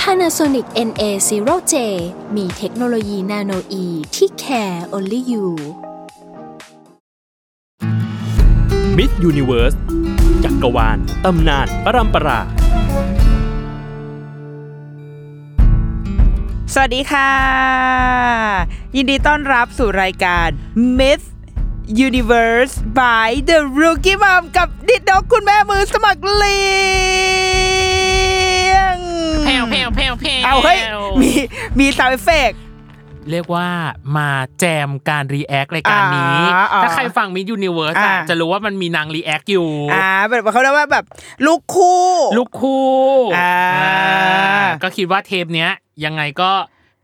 Panasonic NA0J มีเทคโนโลยีนาโนอีที่ care only you Myth Universe จักรวาลตำนานปรัมปรา สวัสดีค่ะ ยินดีต้อนรับสู่รายการ Myth Universe by The Rookie Mom กับนิดนกคุณแม่มือสมัครเลี้ ยงแผ่วแผ่วแผ่วแผ่วเอาเฮ้ยมีมี sound effect เรียกว่ามาแจมการ react รายการนี้อ่าอ่าถ้าใครฟังมิ s ยูนิเวิร์สอ่าจะรู้ว่ามันมีนาง react อยู่อ่าแบบเขาเรียกว่าแบบลูกคู่ ลูกคู่อ่าอ่าก็คิดว่าเทปเนี้ยยังไงก็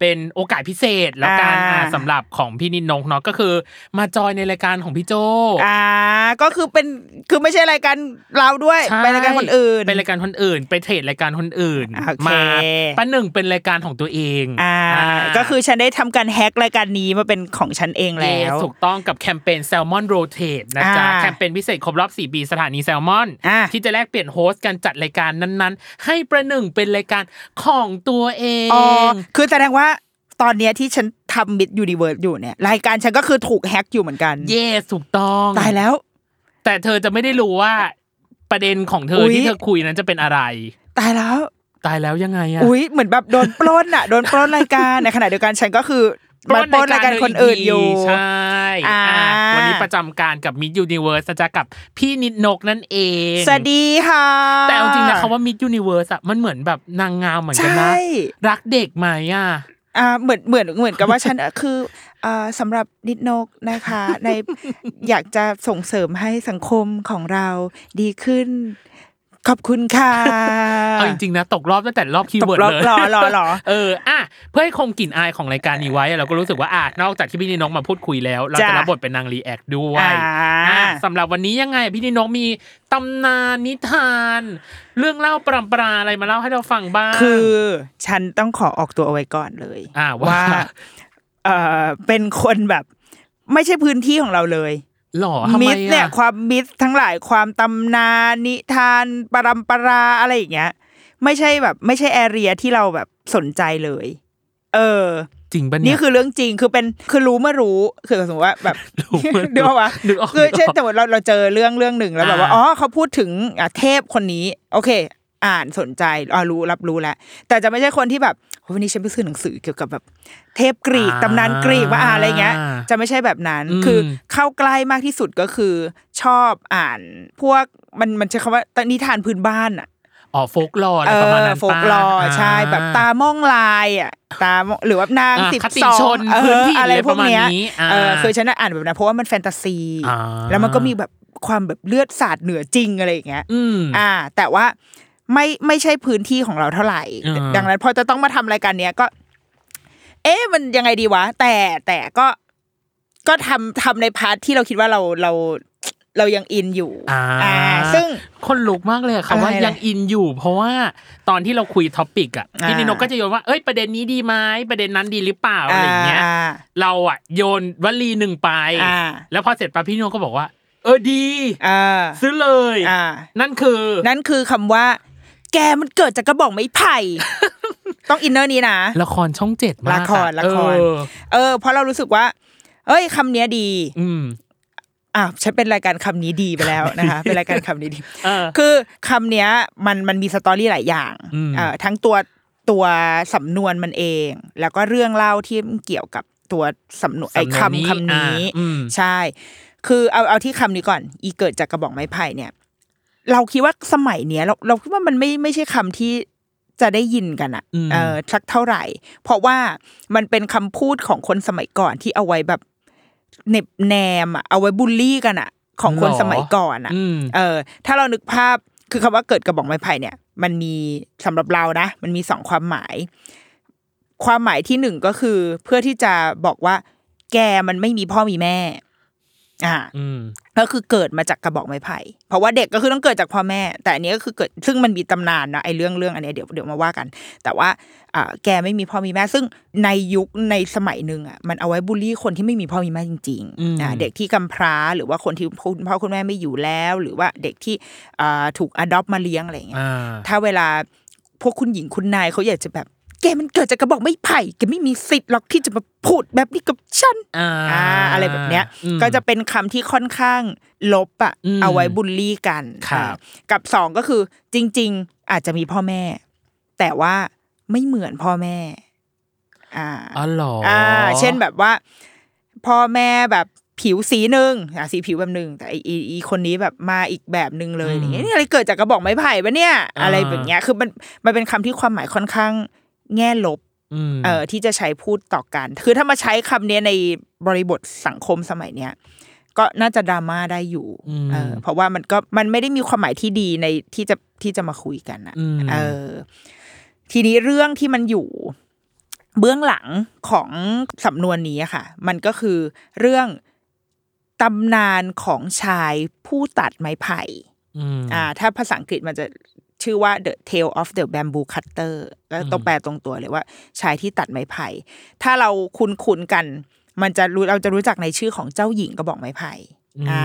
เป็นโอกาสพิเศษแล้วกันอ่าอ่าสำหรับของพี่นิดนกเนาะก็คือ มาจอยในรายการของพี่โจอ่าก็คือเป็นคือไม่ใช่รายการเราด้วยใช่เป็นรายการคนอื่นเป็นรายการคนอื่น ไปเทรดรายการคนอื่นโอเคมาประหนึ่งเป็นรายการของตัวเองอ่าก็คือฉันได้ทำการแฮกรายการนี้มาเป็นของฉันเองแล้วเอถูกต้องกับแคมเปญ Salmon Rotate นะจ๊ะอ่าแคมเปญพิเศษครบรอบ4ปีสถานีแซลมอนอ่าที่จะแลกเปลี่ยนโฮสต์การจัดรายการนั้นๆ ให้ประหนึ่งเป็นรายการของตัวเองอ๋อคือแสดงว่า ตอนเนี้ยที่ฉันทำ Myth Universe อยู่เนี่ยรายการฉันก็คือถูก hack อยู่เหมือนกันเย่ถูกต้องตายแล้ว แต่เธอจะไม่ได้รู้ว่าประเด็นของเธออุ๊ยที่เธอคุยนั้นจะเป็นอะไร ตายแล้วตายแล้วยังไงอะอุ้ยเหมือนแบบโดนปล้นอะโดนปล้นรายการในขณะเดียวกันฉันก็คือมันปล้นรายการคนอื่นอยู่ใช่อ่าอะวันนี้ประจำการกับมิ s ยูนิเวิร์สจะกับพี่นิดนกนั่นเองสวัสดีค่ะ แต่เอาจริงนะคำว่ามิ s ยูนิเวิร์สอะมันเหมือนแบบนางงามเหมือนกันนะใช่รักเด็กไหมอะ อ่าเหมือนเหมือนเหมือนกับว่าฉันคืออ่าสำหรับนิดนกนะคะ ในอยากจะส่งเสริมให้สังคมของเราดีขึ้น ขอบคุณค่ะเอาจริงๆนะตกรอบตั้งแต่รอบคีย์เวิร์ดตกรอบเลยหรอหรอหรอเอออะเพื่อให้คงกลิ่นอายของรายการนี้ไว้เราก็รู้สึกว่าอะนอกจากที่พี่นิดนกมาพูดคุยแล้ว เราจะจ้ะรับบทเป็นนาง react ด้วยอ่าอะสำหรับวันนี้ยังไงพี่นิดนกมีตำนานนิทาน เรื่องเล่าปรำปราอะไรมาเล่าให้เราฟังบ้างคือ ฉันต้องขอออกตัวเอาไว้ก่อนเลย อ่าว่าเออเป็นคนแบบ ไม่ใช่พื้นที่ของเราเลย หล่อทำไมมิสเนี่ยอะความมิสทั้งหลายความตำนานนิทานปรำปราอะไรอย่างเงี้ย ไม่ใช่แบบ ไม่ใช่แอเรียที่เราแบบสนใจเลย เออจริงปะเนี่ยนี่คือเรื่องจริงคือเป็นคือรู้เมื่อรู้คือสมมติว่าแบบรู้เมื่อรู้ดูว่านึกออกคือนึกออกเช่นสมมติเราเราเจอเรื่องเรื่องหนึ่งแล้วแบบว่าอ่าอ๋อเขาพูดถึงอะเทพคนนี้ โอเค อ่านสนใจอ๋อรู้รับรู้แล้วแต่จะไม่ใช่คนที่แบบโอ้ วันนี้ฉันไปซื้อหนังสือเกี่ยวกับแบบเทพกรีกตำนานกรีกมาอ่านอะไรเงี้ย จะไม่ใช่แบบนั้นอืมคือเข้าใกล้มากที่สุดก็คือชอบอ่าน พวกมันมันใช้คำว่านิทานพื้นบ้านอะอ๋อโฟกลอร์อะไรเอประมาณอนั้นโฟกลอร์ใช่แบบตามองลายอะตามองหรือว่านางอ่าสิบคติสอชงนเอพื้นอที่อะไรพวกเนี้ยอะไรประมาณนี้อ่าเออคือฉันน่ะอ่านแบบนั้นเพราะว่ามันแฟนตาซีอ่าแล้วมันก็มีแบบความแบบเลือดสาดเหนือจริงอะไรอย่างเงี้ยอืมอ่า แต่ว่า ไม่ไม่ใช่พื้นที่ของเราเท่าไหร่อ่าดังนั้นพอจะต้องมาทำรายการเนี้ยก็ เอ๊ะมันยังไงดีวะ แต่แต่ก็ก็ทำทำใน part ที่เราคิดว่าเราเราเรายัง in อยู่อ่าซึ่งคนลุกมากเลยอะค่ะว่าอะไรยัง in อยู่ เพราะว่าตอนที่เราคุย topic อะอ่าพี่นิดนกก็จะโยนว่าเอ้ยประเด็นนี้ดีไหมประเด็นนั้นดีหรือเปล่าอะไรอย่างเงี้ยอ่าเราอะโยนวลีหนึ่งไปอ่าแล้วพอเสร็จปั๊บพี่นิดนกก็บอกว่า เออดีอ่าซื้อเลยอ่านั่นคือ นั่นคือคำว่า แกมันเกิดจากกระบอกไม้ไผ่ ต้อง inner นี้นะ ละครช่องเจ็ดมากอละครละครเออเออ เพราะเรารู้สึกว่า เอ้ยคำเนี้ยดี อืมอะฉันเป็นรายการคำนี้ดีไปแล้วนะคะ เป็นรายการคำนี้ดีเออคือคำเนี้ยมันมันมี story หลายอย่างอืมเอ่อทั้งตัวตัวสำนวนมันเอง แล้วก็เรื่องเล่าที่เกี่ยวกับตัวสำนวนไอ้สำนวนนี้คำคำนี้อ่าอืมใช่ คือเอาเอาที่คำนี้ก่อน อีเกิดจากกระบอกไม้ไผ่เนี่ย เราคิดว่าสมัยเนี้ยเราเราคิดว่ามันไม่ไม่ใช่คำที่จะได้ยินกันอะอืมเออสักเท่าไหร่ เพราะว่ามันเป็นคำพูดของคนสมัยก่อนที่เอาไว้แบบเหน็บแนมอะเอาไว้บูลลี่กันอะของคนหรอสมัยก่อนอะอืมเออ ถ้าเรานึกภาพคือคำว่าเกิดกระบอกไม้ไผ่เนี่ย มันมีสำหรับเรานะ มันมีสองความหมาย ความหมายที่หนึ่งก็คือเพื่อที่จะบอกว่า แกมันไม่มีพ่อมีแม่ อ่าอืมก็คือเกิดมาจากกระบอกไม้ไผ่เพราะว่าเด็กก็คือต้องเกิดจากพ่อแม่ แต่อันนี้ก็คือเกิดซึ่งมันมีตำนานนะไอ้เรื่องเรื่องอันเนี้ยเดี๋ยวเดี๋ยวมาว่ากัน แต่ว่าอ่าแกไม่มีพ่อมีแม่ ซึ่งในยุคในสมัยหนึ่งอะมันเอาไว้บูลลี่คนที่ไม่มีพ่อมีแม่จริงอืมๆอ่าเด็กที่กำพร้าหรือว่าคนที่คุณพ่อคุณแม่ไม่อยู่แล้ว หรือว่าเด็กที่อ่าถูกอดอปมาเลี้ยงอะไรอย่างเงี้ยอ่าถ้าเวลาพวกคุณหญิงคุณนายเขาอยากจะแบบ แกมันเกิดจากกระบอกไม้ไผ่แกไม่มีสิทธิ์หรอกที่จะมาพูดแบบนี้กับฉันอ่าอ่าอะไรแบบเนี้ยอืมก็จะเป็นคำที่ค่อนข้างลบอะอืมเอาไว้บูลลี่กันครับอ่ากับสองก็คือจริง ๆ อาจจะมีพ่อแม่ แต่ว่าไม่เหมือนพ่อแม่ อ่าอ๋อเหรอออ่า เช่นแบบว่า พ่อแม่แบบผิวสีหนึ่งอะสีผิวแบบหนึ่งแต่ไออีอีคนนี้แบบมาอีกแบบหนึ่งเลยอย่างเงี้ยนี่อะไรเกิดจากกระบอกไม้ไผ่ปะเนี่ย อะไรแบบเนี้ยคือมันมันเป็นคำที่ความหมายค่อนข้าง แง่ลบอืมเอ่อที่จะใช้พูดต่อกัน คือถ้ามาใช้คำเนี้ยในบริบทสังคมสมัยเนี้ยก็น่าจะดราม่าได้อยู่อืมเออเพราะว่ามันก็มันไม่ได้มีความหมายที่ดีในที่จะที่จะมาคุยกันอะอืมเออทีนี้เรื่องที่มันอยู่เบื้องหลังของสำนวนนี้อะค่ะ มันก็คือเรื่องตำนานของชายผู้ตัดไม้ไผ่อืมอ่า ถ้าภาษาอังกฤษมันจะ ชื่อว่า the tale of the bamboo cutter ก็ต้องแปลตรงตัวเลยว่าชายที่ตัดไม้ไผ่ ถ้าเราคุ้นคุ้นๆกัน มันจะรู้เราจะรู้จักในชื่อของเจ้าหญิงกระบอกไม้ไผ่อ่า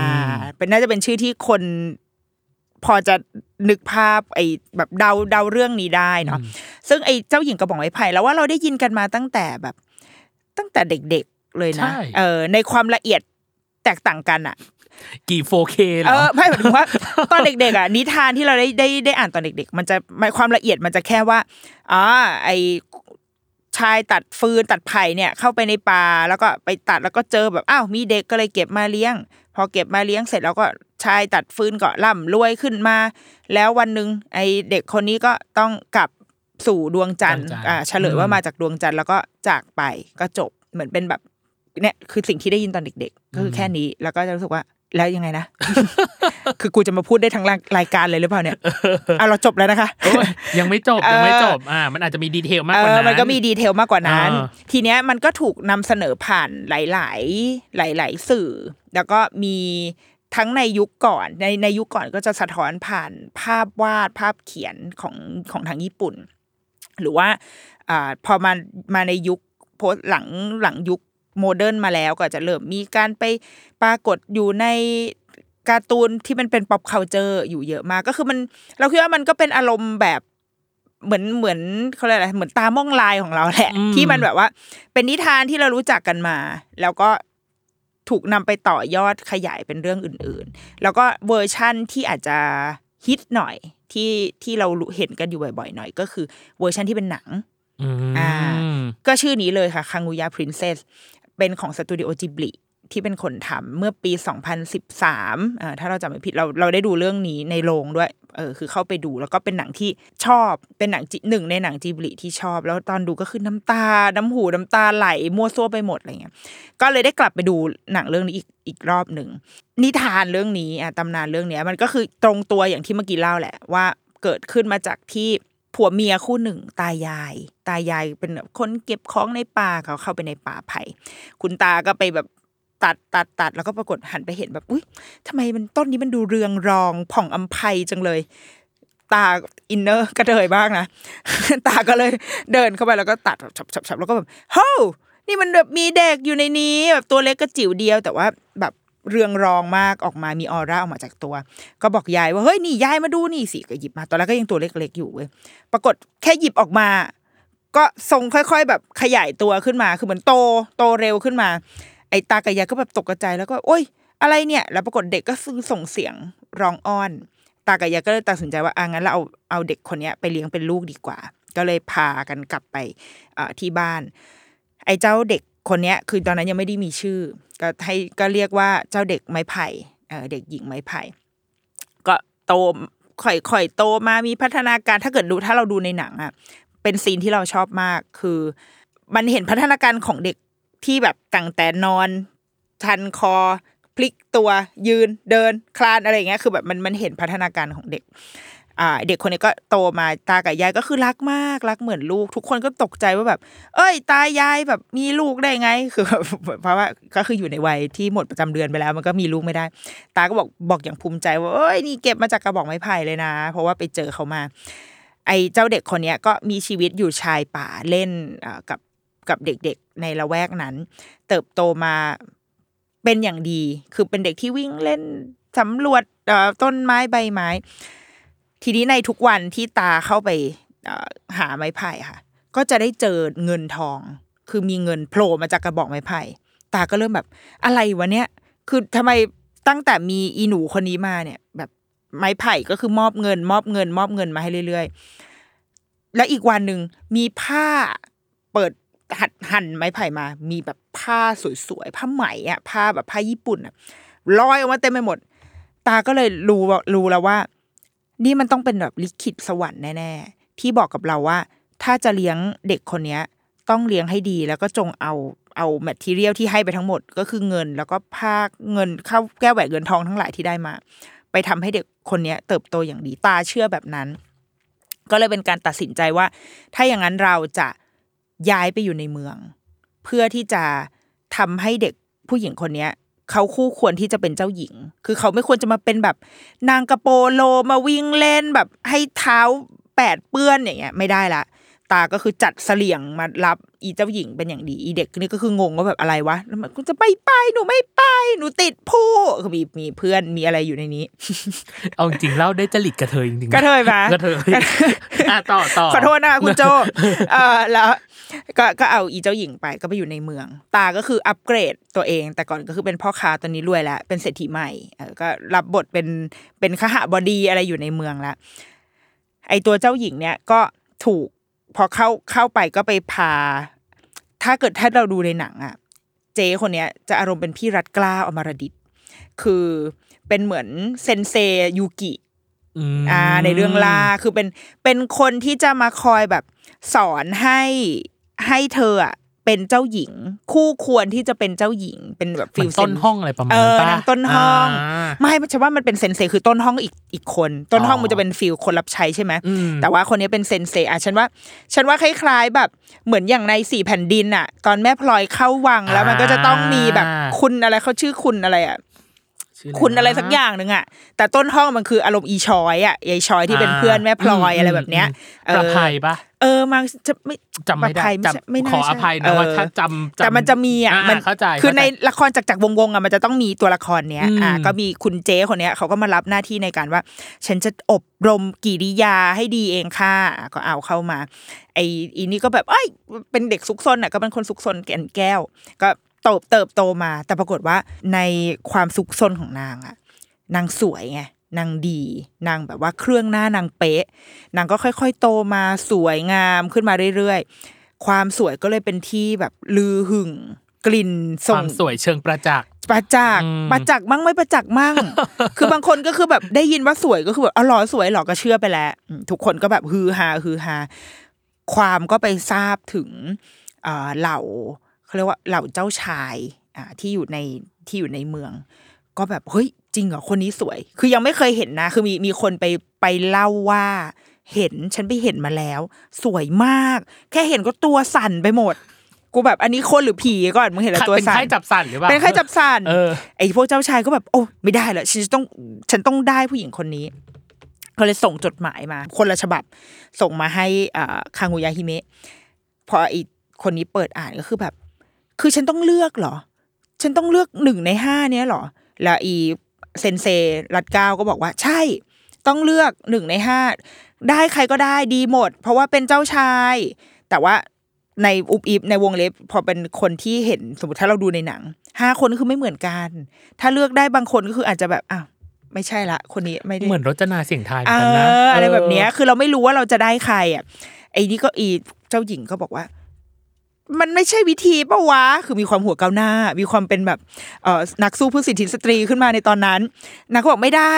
เป็นน่าจะเป็นชื่อที่คนพอจะนึกภาพไอ้แบบเดาเดาเรื่องนี้ได้เนาะซึ่งไอ้เจ้าหญิงกระบอกไม้ไผ่แล้วว่าเราได้ยินกันมาตั้งแต่แบบ ตั้งแต่เด็กๆเลยนะใช่เออในความละเอียดแตกต่างกันอะ กี่ 4K เหรเอออไม่หมายถึงว่าตอนเด็กๆอะนิทานที่เราได้ได้ได้อ่านตอนเด็ก ๆ มันจะมันความละเอียดมันจะแค่ว่าอ๋อไอชายตัดฟืนตัดไผ่เนี่ยเข้าไปในป่าแล้วก็ไปตัดแล้วก็เจอแบบอ้าวมีเด็กก็เลยเก็บมาเลี้ยง พอเก็บมาเลี้ยงเสร็จแล้วก็ชายตัดฟืนก็ร่ำรวยขึ้นมา แล้ววันหนึ่งไอเด็กคนนี้ก็ต้องกลับสู่ดวงจันทร์ดวงจันทร์อ่าเฉลยว่ามาจากดวงจันทร์แล้วก็จากไปก็จบเหมือนเป็นแบบเนี่ยคือสิ่งที่ได้ยินตอนเด็ก ๆ ก็คือแค่นี้แล้วก็จะรู้สึกว่า แล้วยังไงนะ คือกูจะมาพูดได้ทั้งรายการเลยหรือเปล่าเนี่ยอะเราจบแล้วนะคะโอ้ยยังไม่จบเออยังไม่จบอ่ามันอาจจะมีดีเทลมากเอกว่าอนั้นมันก็มีดีเทลมากกว่านั้นอ่าทีเนี้ยมันก็ถูกนำเสนอผ่านหลาย ๆ หลาย ๆ สื่อ แล้วก็มีทั้งในยุคก่อนในในยุคก่อนก็จะสะท้อนผ่านภาพวาดภาพเขียนของของทางญี่ปุ่น หรือว่าอ่าพอมามาในยุคโพสหลังหลังยุค โมเดิร์นมาแล้วก็จะเริ่มมีการไปปรากฏอยู่ในการ์ตูนที่มันเป็น pop culture อยู่เยอะมากก็คือมัน เราคิดว่ามันก็เป็นอารมณ์แบบเหมือนเหมือนเขาเรียกอะไรเหมือนตาม่องลายของเราแหละอืมที่มันแบบว่า เป็นนิทานที่เรารู้จักกันมา แล้วก็ถูกนำไปต่อยอดขยายเป็นเรื่องอื่น ๆ แล้วก็เวอร์ชั่นที่อาจจะฮิตหน่อยที่ที่เราเห็นกันอยู่บ่อย ๆ หน่อย ก็คือเวอร์ชันที่เป็นหนังอืมอ่าก็ชื่อนี้เลยค่ะคัง u ยาพรินเซส เป็นของสตูดิโอจิบลิที่เป็นคนทำเมื่อปี 2013อ่าถ้าเราจำไม่ผิดเราเราได้ดูเรื่องนี้ในโรงด้วยเออคือเข้าไปดูแล้วก็เป็นหนังที่ชอบเป็นหนังจิหนึ่งในหนังจิบลิที่ชอบ แล้วตอนดูก็คือน้ำตา น้ำหูน้ำตาไหลมั่วซั่วไปหมดอะไรเงี้ยก็เลยได้กลับไปดูหนังเรื่องนี้อีกอีกรอบหนึ่งนิทานเรื่องนี้อะตำนานเรื่องเนี้ยมันก็คือตรงตัวอย่างที่เมื่อกี้เล่าแหละว่าเกิดขึ้นมาจากที่ ผัวเมียคู่หนึ่ง ตายาย ตายายเป็นแบบคนเก็บของในป่าเขาเข้าไปในป่าไผ่คุณตาก็ไปแบบตัดตัดตัดแล้วก็ปรากฏหันไปเห็นแบบอุ้ยทำไมมันต้นนี้มันดูเรืองรองผ่องอำไพจังเลย ตา inner กระเทยบ้างนะตาก็เลยเดินเข้าไปแล้วก็ตัดฉับฉับฉับแล้วก็แบบเฮ้นี่มันแบบมีเด็กอยู่ในนี้แบบตัวเล็กกระจิ๋วเดียวแต่ว่าแบบ เรืองรองมากออกมามีออร่าออกมาจากตัว ก็บอกยายว่าเฮ้ยนี่ยายมาดูนี่สิก็หยิบมาตอนแรกก็ยังตัวเล็กๆอยู่เว้ยปรากฏแค่หยิบออกมา ก็ทรงค่อย ๆ แบบขยายตัวขึ้นมา คือเหมือนโตโตเร็วขึ้นมา ไอ้ตากับยายก็แบบตกใจแล้วก็โอ๊ย อะไรเนี่ย แล้วปรากฏเด็กก็คือส่งเสียงร้องอ้อน ตากับยายก็เลยตัดสินใจว่าอะงั้นเราเอาเอาเด็กคนเนี้ยไปเลี้ยงเป็นลูกดีกว่า ก็เลยพากันกลับไปที่บ้าน ไอ้เจ้าเด็ก คนเนี้ยคือตอนนั้นยังไม่ได้มีชื่อ ก็ให้ก็เรียกว่าเจ้าเด็กไม้ไผ่เด็กหญิงไม้ไผ่ก็โตค่อยๆโตมามีพัฒนาการถ้าเกิดดูถ้าเราดูในหนังอะเป็นซีนที่เราชอบมากคือ มันเห็นพัฒนาการของเด็กที่แบบตั้งแต่นอนชันคอพลิกตัวยืนเดินคลานอะไรอย่างเงี้ยคือแบบมันมันเห็นพัฒนาการของเด็ก เด็กคนนี้ก็โตมาตากับยายก็คือรักมากรักเหมือนลูก ทุกคนก็ตกใจว่าแบบ เอ้ย ตายายแบบมีลูกได้ไง คือเพราะว่าก็คืออยู่ในวัยที่หมดประจำเดือนไปแล้ว มันก็มีลูกไม่ได้ ตาก็บอกบอกอย่างภูมิใจว่าเอ้ยนี่เก็บมาจากกระบอกไม้ไผ่เลยนะ เพราะว่าไปเจอเขามา ไอ้เจ้าเด็กคนนี้ก็มีชีวิตอยู่ชายป่าเล่นกับกับเด็กๆในละแวกนั้น เติบโตมาเป็นอย่างดี คือเป็นเด็กที่วิ่งเล่นสำรวจต้นไม้ใบไม้ ทีนี้ในทุกวันที่ตาเข้าไปหาไม้ไผ่ค่ะ ก็จะได้เจอเงินทอง คือมีเงินโผล่มาจากกระบอกไม้ไผ่ ตาก็เริ่มแบบอะไรวะเนี่ยคือทำไมตั้งแต่มีอีหนูคนนี้มาเนี่ย แบบไม้ไผ่ก็คือมอบเงิน มอบเงิน มอบเงินมาให้เรื่อยๆ แล้วอีกวันหนึ่งมีผ้าเปิดหัดหั่นไม้ไผ่มา มีแบบผ้าสวยๆผ้าไหมอะผ้าแบบผ้าญี่ปุ่นอะลอยออกมาเต็มไปหมด ตาก็เลยรู้รู้แล้วว่า นี่มันต้องเป็นแบบลิขิตสวรรค์แน่ๆที่บอกกับเราว่า ถ้าจะเลี้ยงเด็กคนเนี้ย ต้องเลี้ยงให้ดีแล้วก็จงเอาเอาแมททีเรียลที่ให้ไปทั้งหมดก็คือเงิน แล้วก็ผ้าเงินเข้าแก้วแหวนเงินทองทั้งหลายที่ได้มา ไปทำให้เด็กคนเนี้ย เติบโตอย่างดีตาเชื่อแบบนั้น ก็เลยเป็นการตัดสินใจว่า ถ้าอย่างนั้นเราจะย้ายไปอยู่ในเมือง เพื่อที่จะทำให้เด็กผู้หญิงคนเนี้ย เขาคู่ควรที่จะเป็นเจ้าหญิง คือเขาไม่ควรจะมาเป็นแบบ นางกระโปโลมาวิ่งเล่นแบบให้เท้าแปดเปื้อนอย่างเงี้ยไม่ได้ละ ตาก็คือจัดเสลี่ยงมารับอีเจ้าหญิงเป็นอย่างดีอีเด็กนี่ก็คืองงว่าแบบอะไรวะแล้วมันกูจะไปไปหนูไม่ไปหนูติดผู้คือมีมีเพื่อนมีอะไรอยู่ในนี้ เอาจริงๆเล่าได้จริตกระเทยจริงๆนกระเทยปะกระเทยอะต่อต่อขอโทษนะคะคุณโจเออแล้วก็ก็เอาอีเจ้าหญิงไปก็ไปอยู่ในเมือง ตาก็คืออัปเกรดตัวเอง แต่ก่อนก็คือเป็นพ่อค้าตอนนี้รวยแล้วเป็นเศรษฐีใหม่เออก็รับบทเป็นเป็นขหบดีอะไรอยู่ในเมืองแล้วไอตัวเจ้าหญิงเนี่ยก็ถูก พอเข้าเข้าไปก็ไปพา ถ้าเกิดถ้าเราดูในหนังอะเจ๊คนเนี้ยจะอารมณ์เป็นพี่รัดเกล้าอมรดิตคือเป็นเหมือนเซนเซยูกิมอ่า ในเรื่องล่าคือเป็นเป็นคนที่จะมาคอยแบบสอนให้ให้เธออะ เป็นเจ้าหญิง คู่ควรที่จะเป็นเจ้าหญิง เป็นแบบเหมืฟิอลนต้นห้องอะไรประมาณเอนั้นอปะนางต้นห้องาไม่ฉันว่ามันเป็นเซนเซคือต้นห้องอีกอีกคน ต้นห้องอ๋อมันจะเป็นฟิลคนรับใช้ใช่ไหมอืมแต่ว่าคนนี้เป็นเซนเซอะฉันว่า ฉันว่าคล้ายๆแบบเหมือนอย่างในสี่แผ่นดินอะ ตอนแม่พลอยเข้าวังแล้วมันก็จะต้องมีแบบคุณอะไรเขาชื่อคุณอะไรอะชื่ คุณอะไรสักอย่างหนึ่งอะแต่ต้นห้องมันคืออารมณ์อีชอยอะยายชอยที่เป็นเพื่อนแม่พลอยอะไรแบบเนี้ยเอประอภัยปะเออมันจะไม่จำไม่ได้ประภัยไม่ใช่จำไม่น่าขออใช่ภัยนะเออว่าถ้าจำจำแต่มันจะมีอะอ่ามันเข้าใจคือในเข้าใจละครจากจากวงวงๆอะมันจะต้องมีตัวละครเนี้ยอืมอ่าก็มีคุณเจ้คนเนี้ยเขาก็มารับหน้าที่ในการว่า ฉันจะอบรมกิริยาให้ดีเองค่ะอะก็เอาเข้ามาไอ้อีนี่ก็แบบเอ้ยเป็นเด็กซุกซนอะก็เป็นคนซุกซนแก่นแก้ว ก็ เติบเติบโตมา แต่ปรากฏว่าในความซุกซนของนางอะนางสวยไงนางดี นางแบบว่าเครื่องหน้านางเป๊ะ นางก็ค่อย ๆ โตมาสวยงามขึ้นมาเรื่อยๆ ความสวยก็เลยเป็นที่แบบลือหึงกลิ่นคส่งวามสวยเชิงประจักษ์ประจักษ์อืมประจักษ์มั่งไม่ประจักษ์มั่ง คือบางคนก็คือแบบได้ยินว่าสวยก็คือแบบอ๋อเหรอสวยเหรอก็เชื่อไปแล้วอืมทุกคนก็แบบฮือฮาฮือฮาความก็ไปทราบถึงเอ่อเหล่า เขาเรียกว่าเหล่าเจ้าชายอ่าที่อยู่ในที่อยู่ในเมือง ก็แบบเฮ้ยจริงเหรอคนนี้สวย คือยังไม่เคยเห็นนะ คือมีมีคนไปไปเล่าว่า เห็นฉันไปเห็นมาแล้ว สวยมาก แค่เห็นก็ตัวสั่นไปหมดกูแบบอันนี้คนหรือผีก่อนมึงเห็นแล้วตัวเป็นสั่นไข้จับสั่นหรือเปล่าเป็นใครจับสั่นเออไอ้พวกเจ้าชายก็แบบโอ้ไม่ได้แล้วฉันจะต้องฉันต้องได้ผู้หญิงคนนี้ก็เลยส่งจดหมายมา คนละฉบับ ส่งมาให้อ่าคางูยาฮิเมะพอไอีคนนี้เปิดอ่านก็คือแบบ คือฉันต้องเลือกเหรอ ฉันต้องเลือกหนึ่งในห้าเนี้ยเหรอ แล้วอีเซนเซรัดเก้าก็บอกว่า ใช่ ต้องเลือกหนึ่งในห้าได้ใครก็ได้ดีหมด เพราะว่าเป็นเจ้าชาย แต่ว่าในอุบอิบในวงเล็บ พอเป็นคนที่เห็นสมมติถ้าเราดูในหนังห้าคนก็คือไม่เหมือนกัน ถ้าเลือกได้บางคนก็คืออาจจะแบบอ้าวไม่ใช่ละ คนนี้ไม่ได้เหมือนรจนาเสียงไทายเหมืเออนกันนะออะไรแบบเนี้ยเออคือเราไม่รู้ว่าเราจะได้ใครอะไอ้นี่ก็อีเจ้าหญิงก็บอกว่า มันไม่ใช่วิธีปะวะ คือมีความหัวก้าวหน้า มีความเป็นแบบเอ่อนักสู้เพื่อสิทธิสตรีขึ้นมาในตอนนั้นนางก็บอกไม่ได้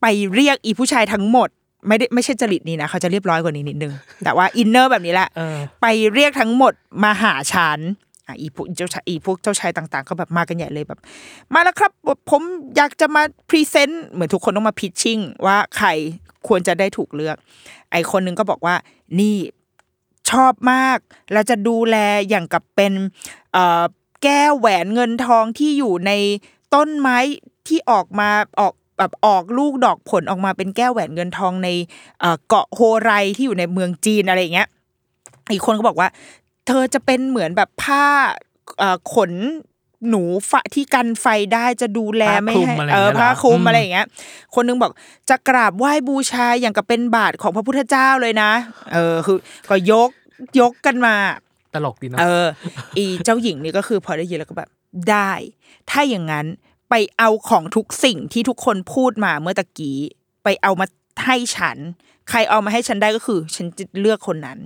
ไปเรียกอีผู้ชายทั้งหมด ไม่ได้ไม่ใช่จริตนี้นะเขาจะเรียบร้อยกว่านี้นิดนึง แต่ว่า inner แบบนี้แหละเออไปเรียกทั้งหมดมาหาฉันอะอีพวกเจ้าชายอีพวกเจ้าชายต่างๆ ก็แบบมากันใหญ่เลยแบบ มาแล้วครับผมอยากจะมา present เหมือนทุกคนต้องมา pitching ว่าใครควรจะได้ถูกเลือก ไอ้คนหนึ่งก็บอกว่านี่ ชอบมาก แล้วจะดูแลอย่างกับเป็นแก้วแหวนเงินทองที่อยู่ในต้นไม้ที่ออกมาออกแบบออกลูกดอกผลออกมาเป็นแก้วแหวนเงินทองในเกาะโฮไรที่อยู่ในเมืองจีนอะไรอย่างเงี้ยอีกคนก็บอกว่า เธอจะเป็นเหมือนแบบผ้าขนหนูฝะที่กันไฟได้จะดูแลไม่ให้เออผ้าคลุมอืมอะไรอย่างเงี้ย คนนึงบอกจะกราบไหว้บูชาอย่างกับเป็นบาทของพระพุทธเจ้าเลยนะ เออคือก็ยก ยกกันมา ตลกดีเนาะเออ อีเจ้าหญิงนี่ก็คือพอได้ยินแล้วก็แบบได้ ถ้าอย่างนั้นไปเอาของทุกสิ่งที่ทุกคนพูดมาเมื่อตะกี้ ไปเอามาให้ฉัน ใครเอามาให้ฉันได้ก็คือ ฉันจะเลือกคนนั้น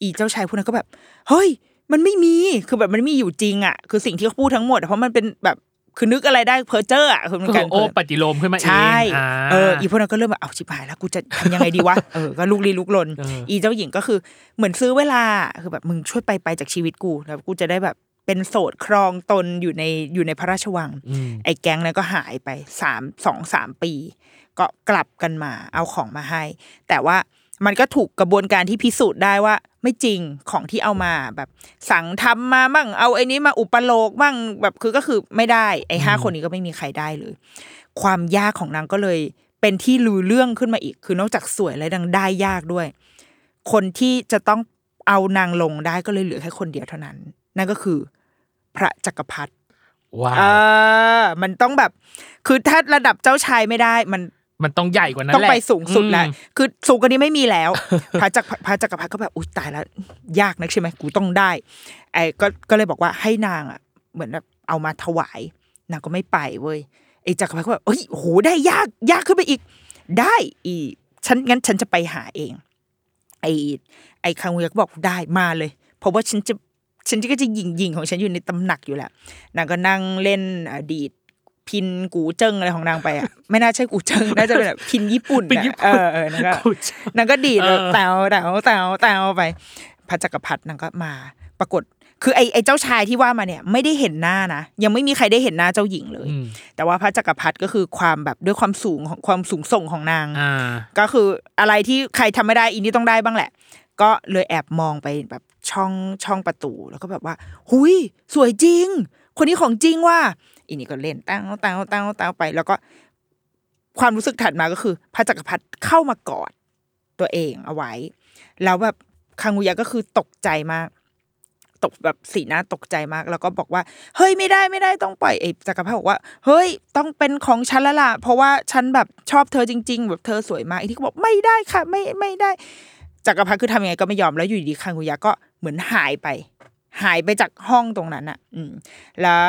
อีเจ้าชายผู้นั้นก็แบบ เฮ้ย มันไม่มีคือแบบมันไม่มีอยู่จริงอะ คือสิ่งที่เขาพูดทั้งหมดอะเพราะมันเป็นแบบ คือนึกอะไรได้เพอเจอร์อะคือมันก็กาคืรอโอ้ปฏิโลมขึ้นมาเองใช่าเอออีพวกนั้นก็เริ่มแบบเอาชิบหายแล้วกูจะทำยังไงดีวะเออก็ลุกลี้ลุกลนเอออีอีเจ้าหญิงก็คือเหมือนซื้อเวลาคือแบบมึงช่วยไปไปจากชีวิตกูแล้วกูจะได้แบบเป็นโสดครองตนอยู่ในอยู่ในพระราชวังอืมไอ้แก๊งนั้นก็หายไปสามสองสามปี ก็กลับกันมาเอาของมาให้ แต่ว่า มันก็ถูกกระบวนการที่พิสูจน์ได้ว่า ไม่จริงของที่เอามาแบบสั่งทำมาบ้างเอาไอ้นี้มาอุปโลกบ้างแบบคือก็คือไม่ได้ ไอ้ห้าคนนี้ก็ไม่มีใครได้เลย ความยากของนางก็เลย เป็นที่ลือเรื่องขึ้นมาอีก คือนอกจากสวยแล้วนางได้ยากด้วย คนที่จะต้องเอานางลงได้ก็เลยเหลือแค่คนเดียวเท่านั้น นั่นก็คือ พระจักรพรรดิว้าเอวอมันต้องแบบ คือถ้าระดับเจ้าชายไม่ได้ มัน มันต้องใหญ่กว่านั้นต้องแหละไปสูงสุดแล้วอืมคือสูงกว่านี้ไม่มีแล้วพระจักรพระจักรพรรดิก็แบบอุ้ยตายแล้วยากนักใช่ไหมกูต้องได้ ไอ้ก็ก็เลยบอกว่าให้นางอะ เหมือนแบบเอามาถวายนางก็ไม่ไปเว้ยไอ้จักรพรรดิก็แบบเอ้ยโหได้ยากยากขึ้นไปอีก ได้อีฉันงั้นฉันจะไปหาเอง ไอ้ไอ้คางุยะก็บอกได้มาเลย เพราะว่าฉันจะฉันก็จะยิงยิงของฉันอยู่ในตำหนักอยู่แหละนางก็นั่งเล่น ดีดพิณกู่เจิงอะไรของนางไปอะไม่น่าใช่กู่เจิงน่าจะเป็นแบบพิณญี่ปุ่นเป็นอะญี่ปุ่นเออเออนางก็กูจะนางก็ดีดเออแตวแตวแตวแตวไปพระจักรพรรดินางก็มา ปรากฏคือไอ้ไอ้เจ้าชายที่ว่ามาเนี่ยไม่ได้เห็นหน้านะยังไม่มีใครได้เห็นหน้าเจ้าหญิงเลยอืมแต่ว่าพระจักรพรรดิก็คือความแบบด้วยความสูงของความสูงส่งของนางอ่าก็คืออะไรที่ใครทำไม่ได้อีนี่ต้องได้บ้างแหละ ก็เลยแอบมองไปแบบช่องช่องประตูแล้วก็แบบว่า หุยสวยจริง คนนี้ของจริงว่ะ อีนี่ก็เล่นตั้งตั้งตั้งตั้งไป แล้วก็ความรู้สึกถัดมาก็คือ พระจักรพรรดิเข้ามากอดตัวเองเอาไว้ แล้วแบบคังุยะก็คือตกใจมาก ตกแบบสีหน้าตกใจมาก แล้วก็บอกว่า เฮ้ยไม่ได้ไม่ได้ต้องปล่อยไอ้จักรพรรดิบอกว่า เฮ้ยต้องเป็นของฉันแล้วล่ะ เพราะว่าฉันแบบชอบเธอจริง ๆ แบบเธอสวยมากไอ้ที่ก็บอกไม่ได้ค่ะ ไม่ไม่ได้จักรพรรดิคือทำยังไงก็ไม่ยอมแล้วอยู่ดีคังกุยะก็เหมือนหายไป หายไปจากห้องตรงนั้นอะ อืม แล้ว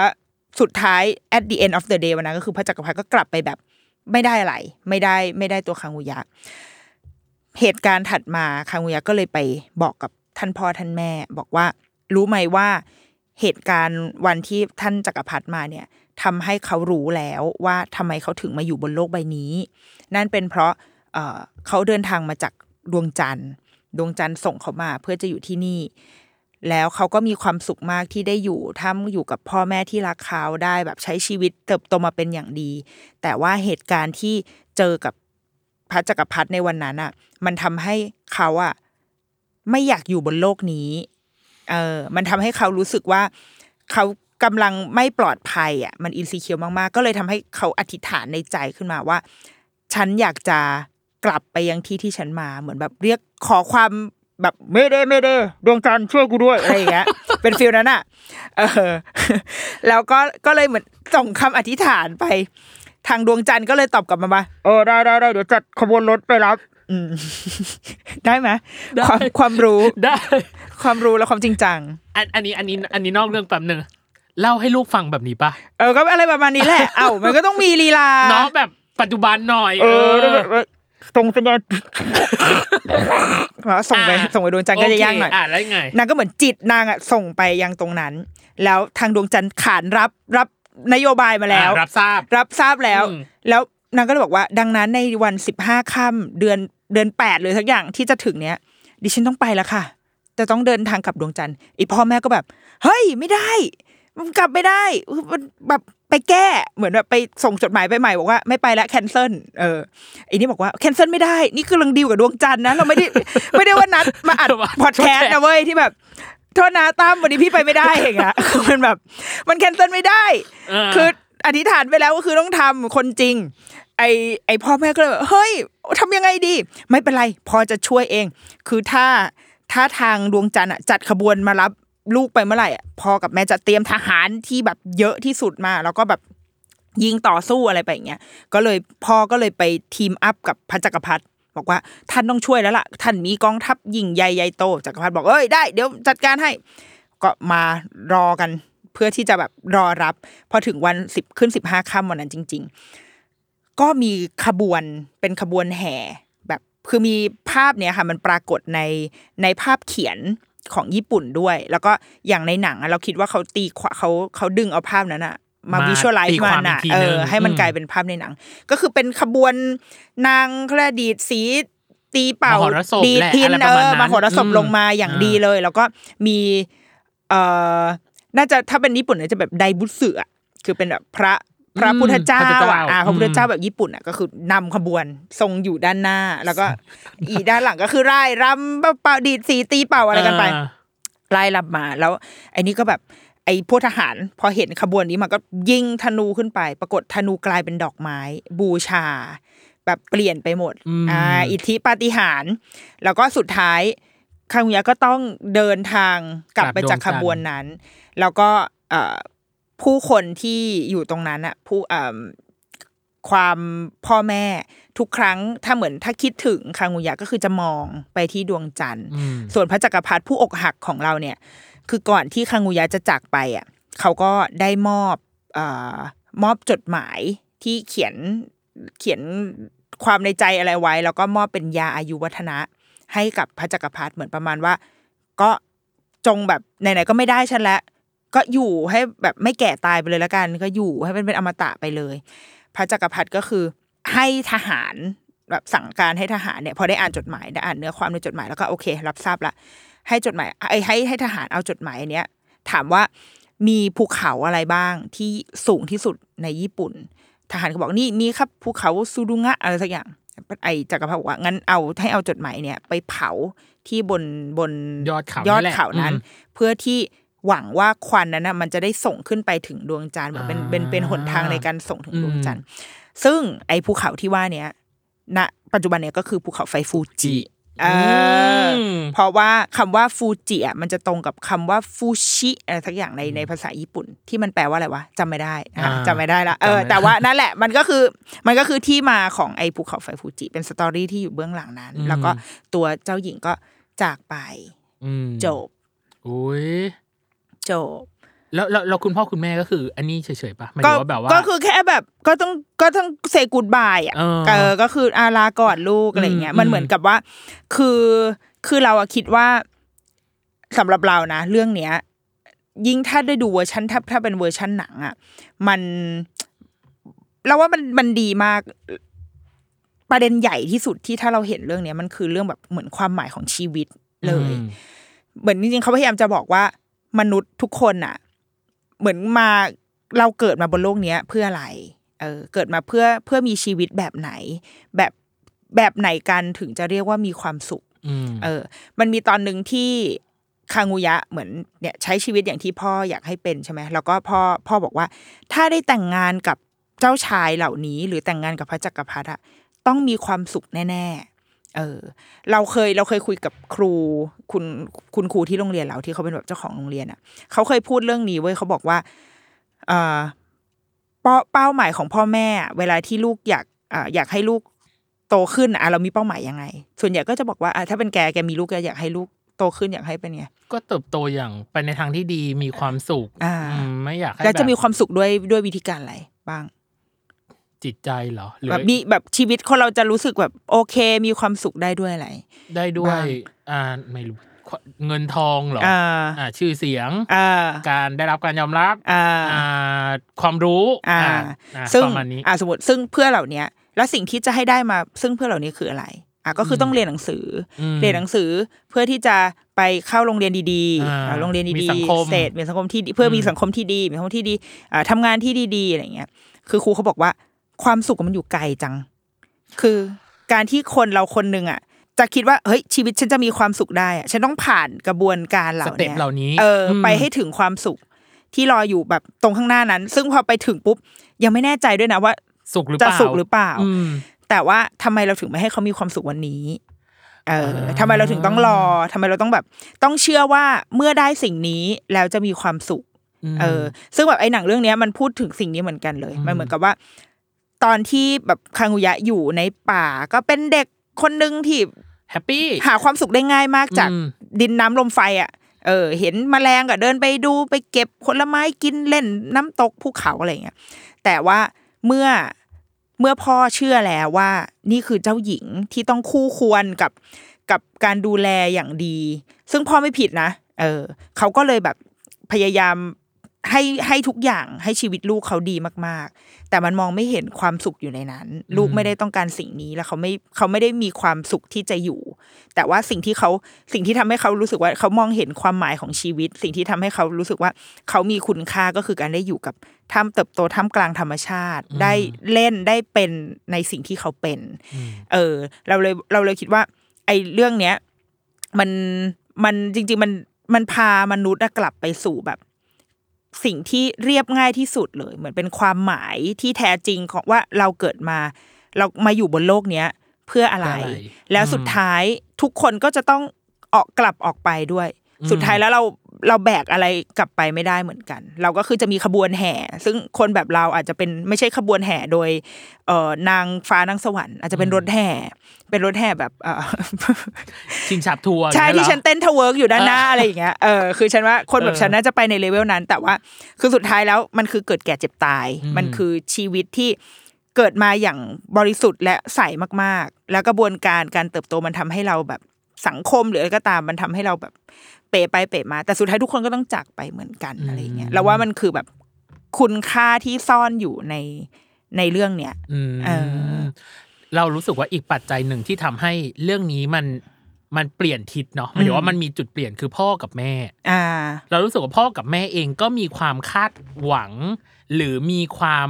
สุดท้าย at the end of the day วันนั้นก็คือพระจักรพรรดิก็กลับไปแบบไม่ได้อะไร ไม่ได้ไม่ได้ตัวคังกุยะ เหตุการณ์ถัดมาคังกุยะก็เลยไปบอกกับท่านพ่อท่านแม่ บอกว่า รู้ไหมว่าเหตุการณ์วันที่ท่านจักรพรรดิมาเนี่ยทำให้เขารู้แล้วว่าทำไมเขาถึงมาอยู่บนโลกใบนี้ นั่นเป็นเพราะเเขาเดินทางมาจากดวงจันทร์ ดวงจันทร์ส่งเขามาเพื่อจะอยู่ที่นี่ แล้วเขาก็มีความสุขมากที่ได้อยู่ท่ามอยู่กับพ่อแม่ที่รักเขาได้แบบใช้ชีวิตเติบโตมาเป็นอย่างดี แต่ว่าเหตุการณ์ที่เจอกับพระจักรพรรดิในวันนั้นอะ มันทำให้เขาอะไม่อยากอยู่บนโลกนี้เออมันทำให้เขารู้สึกว่าเขากำลังไม่ปลอดภัยอะ มัน insecure มากๆ ก็เลยทำให้เขาอธิษฐานในใจขึ้นมาว่า ฉันอยากจะกลับไปยังที่ที่ฉันมาเหมือนแบบเรียกขอความ แบบไม่ได้ไม่ได้ดวงจันทร์ช่วยกูด้วยอะไรอย่างเงี้ยเป็น feel นั้นอะเออแล้วก็ก็เลยเหมือนส่งคำอธิษฐานไป ทางดวงจันทร์ก็เลยตอบกลับมาว่าเออได้ได้ได้เดี๋ยวจัดขบวนรถไปรับอืมได้ไหมได้ความความรู้ได้ ความรู้และความจริงจังอันอันนี้อันนี้อันนี้นอกเรื่องแป๊บหนึ่งเล่าให้ลูกฟังแบบนี้ปะเออก็อะไรประมาณนี้แหละเอ้ามันก็ต้องมีลีลาเนาะแบบปัจจุบันหน่อย เออแล้วแบบว่า ส่งสัญญาณแล้วส่งไปส่งไปดวงจันทร์ก็จะยากหน่อยโเคอะแล้วยังไงนางก็เหมือนจิตนางอะส่งไปยังตรงนั้น แล้วทางดวงจันทร์ขานรับรับนโยบายมาแล้วอะรับทราบ รับทราบแล้วอืมแล้วนางก็เลยบอกว่า ดังนั้นในวันสิบห้าค่ำเดือนเดือนแปดเลยทักอย่างที่จะถึงเนี้ย ดิฉันต้องไปแล้วค่ะ จะต้องเดินทางกลับดวงจันทร์ไอพ่อแม่ก็แบบ เฮ้ยไม่ได้ มันกลับไม่ได้มันแบบ ไปแก้เหมือนแบบไปส่งจดหมายไปใหม่บอกว่าไม่ไปแล้วแคนเซิลเออไอ้นี่บอกว่าแคนเซิลไม่ได้ นี่คือเรื่องดีลกับดวงจันทร์นะเราไม่ได้ไม่ได้ว่านัดมาอัดพอดแคสต์นะเว้ยที่แบบโทษนะตั้มวันนี้พี่ไปไม่ได้อย่างเงี้ยคือมันแบบ มันแคนเซิลไม่ได้เออคืออธิษฐานไปแล้วก็คือต้องทำคนจริง ไอไอพ่อแม่ก็เลยแบบเฮ้ยทำยังไงดี ไม่เป็นไร พอจะช่วยเอง คือถ้าถ้าทางดวงจันทร์อะจัดขบวนมารับ ลูกไปเมื่อไหร่ะพ่อกับแม่จะเตรียมทหารที่แบบเยอะที่สุดมา แล้วก็แบบยิงต่อสู้อะไรไปอย่างเงี้ยก็เลยพ่อก็เลยไปทีมอัพกับพระจักรพรรดิบอกว่าท่านต้องช่วยแล้วล่ะ ท่านมีกองทัพยิ่งใหญ่ใหญ่โตจักรพรรดิบอกเอ้ยได้เดี๋ยวจัดการให้ ก็มารอกันเพื่อที่จะแบบรอรับ พอถึงวันสิบขึ้นสิบห้าค่ำวันนั้นจริง ๆ ก็มีขบวนเป็นขบวนแห่แบบคือมีภาพเนี้ยค่ะ มันปรากฏในในภาพเขียน ของญี่ปุ่นด้วย แล้วก็อย่างในหนังอะเราคิดว่าเขาตีความเขาเขาดึงเอาภาพนั้นอะมามาวิชวลไลตีซ์คมัวามนอะอีกทีเอนึองให้มันอืมกลายเป็นภาพในหนัง ก็คือเป็นขบวนนางเขาเรียกดีดสีตีเป่ามหรสพดีดแหละพินอะไรปเอระมาณอนั้นมาหรสพอืมลงมาอย่างอ่าดีเลย แล้วก็มีเอ่อน่าจะถ้าเป็นญี่ปุ่นน่าจะแบบไดบุสึอะคือเป็นแบบพระ พระพุทธเจ้าพระพุทธเจ้าอะอ่าพระพุทธเจ้าอืมแบบญี่ปุ่นอะก็คือนำขบวนทรงอยู่ด้านหน้า แล้วก็อีด้านหลังก็คือไร่ายรำเป่าดีดสีตีเป่าอะไรกันไปอ่าไล่ลำมาแล้วไอ้นี่ก็แบบไอ้พวกทหารพอเห็นขบวนนี้มันก็ยิงธนูขึ้นไป ปรากฏธนูกลายเป็นดอกไม้ บูชา แบบเปลี่ยนไปหมดอืมอ่าอิทธิปาฏิหาริย์แล้วก็สุดท้ายคังยะก็ต้องเดินทางกลับไปจากขบวนนั้น แล้วก็เอ่อ ผู้คนที่อยู่ตรงนั้นอะผู้เอ่อความพ่อแม่ทุกครั้งถ้าเหมือนถ้าคิดถึงคังุยะก็คือจะมองไปที่ดวงจันทร์อืมส่วนพระจักรพรรดิผู้อกหักของเราเนี่ย คือก่อนที่คังุยะจะจากไปอะเขาก็ได้มอบเอ่อมอบจดหมายที่เขียนเขียนความในใจอะไรไว้ แล้วก็มอบเป็นยาอายุวัฒนะ ให้กับพระจักรพรรดิเหมือนประมาณว่า ก็จงแบบไหนๆก็ไม่ได้ฉันแล้ว ก็อยู่ให้แบบไม่แก่ตายไปเลยละกัน ก็อยู่ให้เป็นเป็นอมตะไปเลย พระจักรพรรดิก็คือให้ทหารแบบสั่งการให้ทหารเนี่ยพอได้อ่านจดหมายได้อ่านเนื้อความในจดหมายแล้วก็โอเค รับทราบละให้จดหมายไอ้ให้ให้ทหารเอาจดหมายอันเนี้ยถามว่ามีภูเขาอะไรบ้างที่สูงที่สุดในญี่ปุ่น ทหารก็บอกนี่มีครับภูเขาซูดุงะอะไรสักอย่างไอ้จักรพรรดิบอกว่างั้นเอาให้เอาจดหมายเนี่ย ไปเผาที่บนบนยอดเขายอดนั่นแหละเขานั้นอืมเพื่อที่ หวังว่าควันนั้นนะมันจะได้ส่งขึ้นไปถึงดวงจันทร์เหมือนเป็นอ่าเป็นเป็นหนทางในการส่งถึงอืมดวงจันทร์ซึ่งไอ้ภูเขาที่ว่าเนี้ยณปัจจุบันเนี่ยก็คือภูเขาไฟฟูจิเอออมเพราะว่าคำว่าฟูจิอะมันจะตรงกับคำว่าฟูชิอะไรสักอย่างในในภาษาญี่ปุ่น ที่มันแปลว่าอะไรวะจำไม่ได้อะอ่าจำไม่ได้ละเออจำไม่ได้แต่ว่านั่นแหละมันก็คือมันก็คือที่มาของไอ้ภูเขาไฟฟูจิ เป็นสตอรี่ที่อยู่เบื้องหลังนั้น แล้วก็ตัวเจ้าหญิงก็จากไปอืมจบอุ้ย จบแล้วแล้วแล้วคุณพ่อคุณแม่ก็คือ อันนี้เฉยๆปะ ก็หมายถึงว่าแบบว่าก็คือแค่แบบก็ต้องก็ต้อง say goodbye อะเออเออก็คืออาลาก่อนลูกอะไรเงี้ยอืมมันเหมือนกับว่า คือคือเราอะคิดว่าสำหรับเรานะ เรื่องเนี้ย ยิ่งถ้าได้ดูเวอร์ชันถ้าถ้าเป็นเวอร์ชันหนังอะมันเราว่ามันมันดีมากประเด็นใหญ่ที่สุดที่ถ้าเราเห็นเรื่องเนี้ยมันคือเรื่องแบบเหมือนความหมายของชีวิตเลยอืมเหมือนจริงๆเขาพยายามจะบอกว่า มนุษย์ทุกคนอะเหมือนมาเราเกิดมาบนโลกเนี้ยเพื่ออะไร เออเกิดมาเพื่อเพื่อมีชีวิตแบบไหน แบบแบบไหนกันถึงจะเรียกว่ามีความสุขอืมเออ มันมีตอนหนึ่งที่คางูยะเหมือนเนี่ยใช้ชีวิตอย่างที่พ่ออยากให้เป็นใช่ไหมแล้วก็พ่อพ่อบอกว่า ถ้าได้แต่งงานกับเจ้าชายเหล่านี้ หรือแต่งงานกับพระจักรพรรดิอะต้องมีความสุขแน่ ๆ เออ เราเคยเราเคยคุยกับครูคุณคุณครูที่โรงเรียนเราที่เขาเป็นแบบเจ้าของโรงเรียนอะ เขาเคยพูดเรื่องนี้เว้ยเขาบอกว่าเอ่อเป้าเป้าหมายของพ่อแม่อะเวลาที่ลูกอยากอ่าอยากให้ลูกโตขึ้นอะเรามีเป้าหมายยังไง ส่วนใหญ่ก็จะบอกว่าอะถ้าเป็นแกแกมีลูกแกอยากให้ลูกโตขึ้นอยากให้เป็นไงก็เติบโตอย่างไปในทางที่ดีมีความสุขอ่าอืมไม่อยากให้แล้วจะมีแบบความสุขด้วยด้วยวิธีการอะไรบ้าง จิตใจเหรอหรือแบบมีแบบชีวิตคนเราจะรู้สึกแบบโอเค มีความสุขได้ด้วยอะไร ได้ด้วยบ้างอ่าไม่รู้เงินทองเหรออ่าอ่าชื่อเสียงอ่าการได้รับการยอมรับอ่าอ่าความรู้อ่าอ่าซึ่งประมาณนี้อ่าสมมติซึ่งเพื่อเหล่าเนี้ยแล้วสิ่งที่จะให้ได้มาซึ่งเพื่อเหล่านี้คืออะไรอะก็คือต้องเรียนหนังสืออมเรียนหนังสือเพื่อที่จะไปเข้าโรงเรียนดีอ่าๆอ่าโรงเรียนมีดีสังคมๆเสร็จมีสังคมที่ดีเพื่อมีสังคมที่ดีมีสังคมที่ดีอ่าทำงานที่ดีๆอะไรเงี้ยคือครูเขาบอกว่า ความสุขมันอยู่ไกลจัง คือการที่คนเราคนหนึ่งอะ จะคิดว่าเฮ้ยชีวิตฉันจะมีความสุขได้อะฉันต้องผ่านกระบวนการเหล่าสเต็ปเนี้ยเหล่านี้ เอออมไปให้ถึงความสุขที่รออยู่แบบตรงข้างหน้านั้น ซึ่งพอไปถึงปุ๊บ ยังไม่แน่ใจด้วยนะว่าสุขหรือจะเปล่าสุขหรือเปล่าอืมแต่ว่าทำไมเราถึงไม่ให้เขามีความสุขวันนี้ เอออ่าทำไมเราถึงต้องรอทำไมเราต้องแบบ ต้องเชื่อว่าเมื่อได้สิ่งนี้แล้วจะมีความสุขมเออ ซึ่งแบบไอ้หนังเรื่องเนี้ยมันพูดถึงสิ่งนี้เหมือนกันเลยอืมมันเหมือนกับว่า ตอนที่แบบคางุยะอยู่ในป่า ก็เป็นเด็กคนหนึ่งที่แฮปปี้หาความสุขได้ง่ายมากจากอืมดินน้ำลมไฟอะเออเห็นแมลงก็เดินไปดูไปเก็บผลไม้กินเล่นน้ำตกภูเขาอะไรเงี้ยแต่ว่าเมื่อเมื่อพ่อเชื่อแล้วว่า นี่คือเจ้าหญิงที่ต้องคู่ควรกับกับการดูแลอย่างดี ซึ่งพ่อไม่ผิดนะเออเขาก็เลยแบบพยายามให้ให้ทุกอย่างให้ชีวิตลูกเขาดีมากๆ แต่มันมองไม่เห็นความสุขอยู่ในนั้น ลูกไม่ได้ต้องการสิ่งนี้แล้วเขาไม่เขาไม่ได้มีความสุขที่จะอยู่ แต่ว่าสิ่งที่เขาสิ่งที่ทำให้เขารู้สึกว่าเขามองเห็นความหมายของชีวิต สิ่งที่ทำให้เขารู้สึกว่าเขามีคุณค่าก็คือการได้อยู่กับท่ามเติบโตท่ามกลางธรรมชาติ ได้เล่นได้เป็นในสิ่งที่เขาเป็น เออ เราเลยเราเลยคิดว่า ไอ้เรื่องเนี้ย มันมันจริง ๆ มันมันพามนุษย์อะกลับไปสู่แบบ สิ่งที่เรียบง่ายที่สุดเลย เหมือนเป็นความหมายที่แท้จริงของว่าเราเกิดมา เรามาอยู่บนโลกเนี้ยเพื่ออะไรเพื่ออะไรแล้วสุดท้ายทุกคนก็จะต้องออกกลับออกไปด้วย สุดท้ายแล้วเราเราแบกอะไรกลับไปไม่ได้เหมือนกัน เราก็คือจะมีขบวนแห่ ซึ่งคนแบบเราอาจจะเป็นไม่ใช่ขบวนแห่โดยเอ่อนางฟ้านางสวรรค์อาจจะเป็นรถแห่ เป็นรถแห่แบบเอ่อชิงฉับทัวร์ใช่อย่างเงี้ยเหรอฉันเต้น twerk อยู่ด้านหน้าเออออะไรอย่างเงี้ยเออคือฉันว่าคนแบบเออฉันน่าจะไปในเลเวลนั้น แต่ว่าคือสุดท้ายแล้วมันคือเกิดแก่เจ็บตายอืมมันคือชีวิตที่เกิดมาอย่างบริสุทธิ์และใสมากๆ แล้วกระบวนการการเติบโตมันทำให้เราแบบ สังคมหรืออะไรก็ตามมันทำให้เราแบบเปไปเปมา แต่สุดท้ายทุกคนก็ต้องจากไปเหมือนกันอะไรอย่างเงี้ยแล้วว่ามันคือแบบคุณค่าที่ซ่อนอยู่ในในเรื่องเนี้ยอืมเออเรารู้สึกว่าอีกปัจจัยหนึ่งที่ทำให้เรื่องนี้มันมันเปลี่ยนทิศเนาะหมายถึงว่ามันมีจุดเปลี่ยนคือพ่อกับแม่ อ่า เรารู้สึกว่าพ่อกับแม่เองก็มีความคาดหวัง หรือมีความ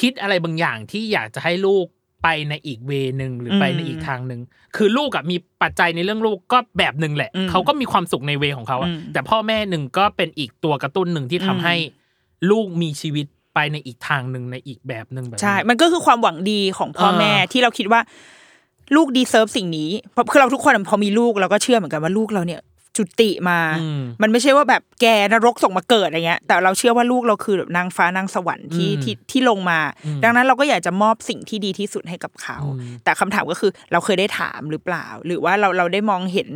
คิดอะไรบางอย่างที่อยากจะให้ลูก ไปในอีกเวนึงหรือไปในอีกทางหนึ่งคือลูกอะมีปัจจัยในเรื่องลูกก็แบบหนึ่งแหละอืมเขาก็มีความสุขในเวของเขาอะอืมแต่พ่อแม่หนึ่งก็เป็นอีกตัวกระตุ้นหนึ่งที่ทำอืมให้ ลูกมีชีวิตไปในอีกทางหนึ่งในอีกแบบหนึ่งแบบนี้ใช่ มันก็คือความหวังดีของพ่อเออแม่ที่เราคิดว่าลูกดีเซิร์ฟสิ่งนี้เพราะคือเราทุกคนพอมีลูกเราก็เชื่อเหมือนกันว่าลูกเราเนี่ย จุติมาอืมมันไม่ใช่ว่าแบบแกนรกส่งมาเกิดอะไรเงี้ย แต่เราเชื่อว่าลูกเราคือแบบนางฟ้านางสวรรค์ที่อืมที่ที่ลงมาอืมดังนั้นเราก็อยากจะมอบสิ่งที่ดีที่สุดให้กับเขาอืมแต่คำถามก็คือเราเคยได้ถามหรือเปล่า หรือว่าเราเราได้มองเห็น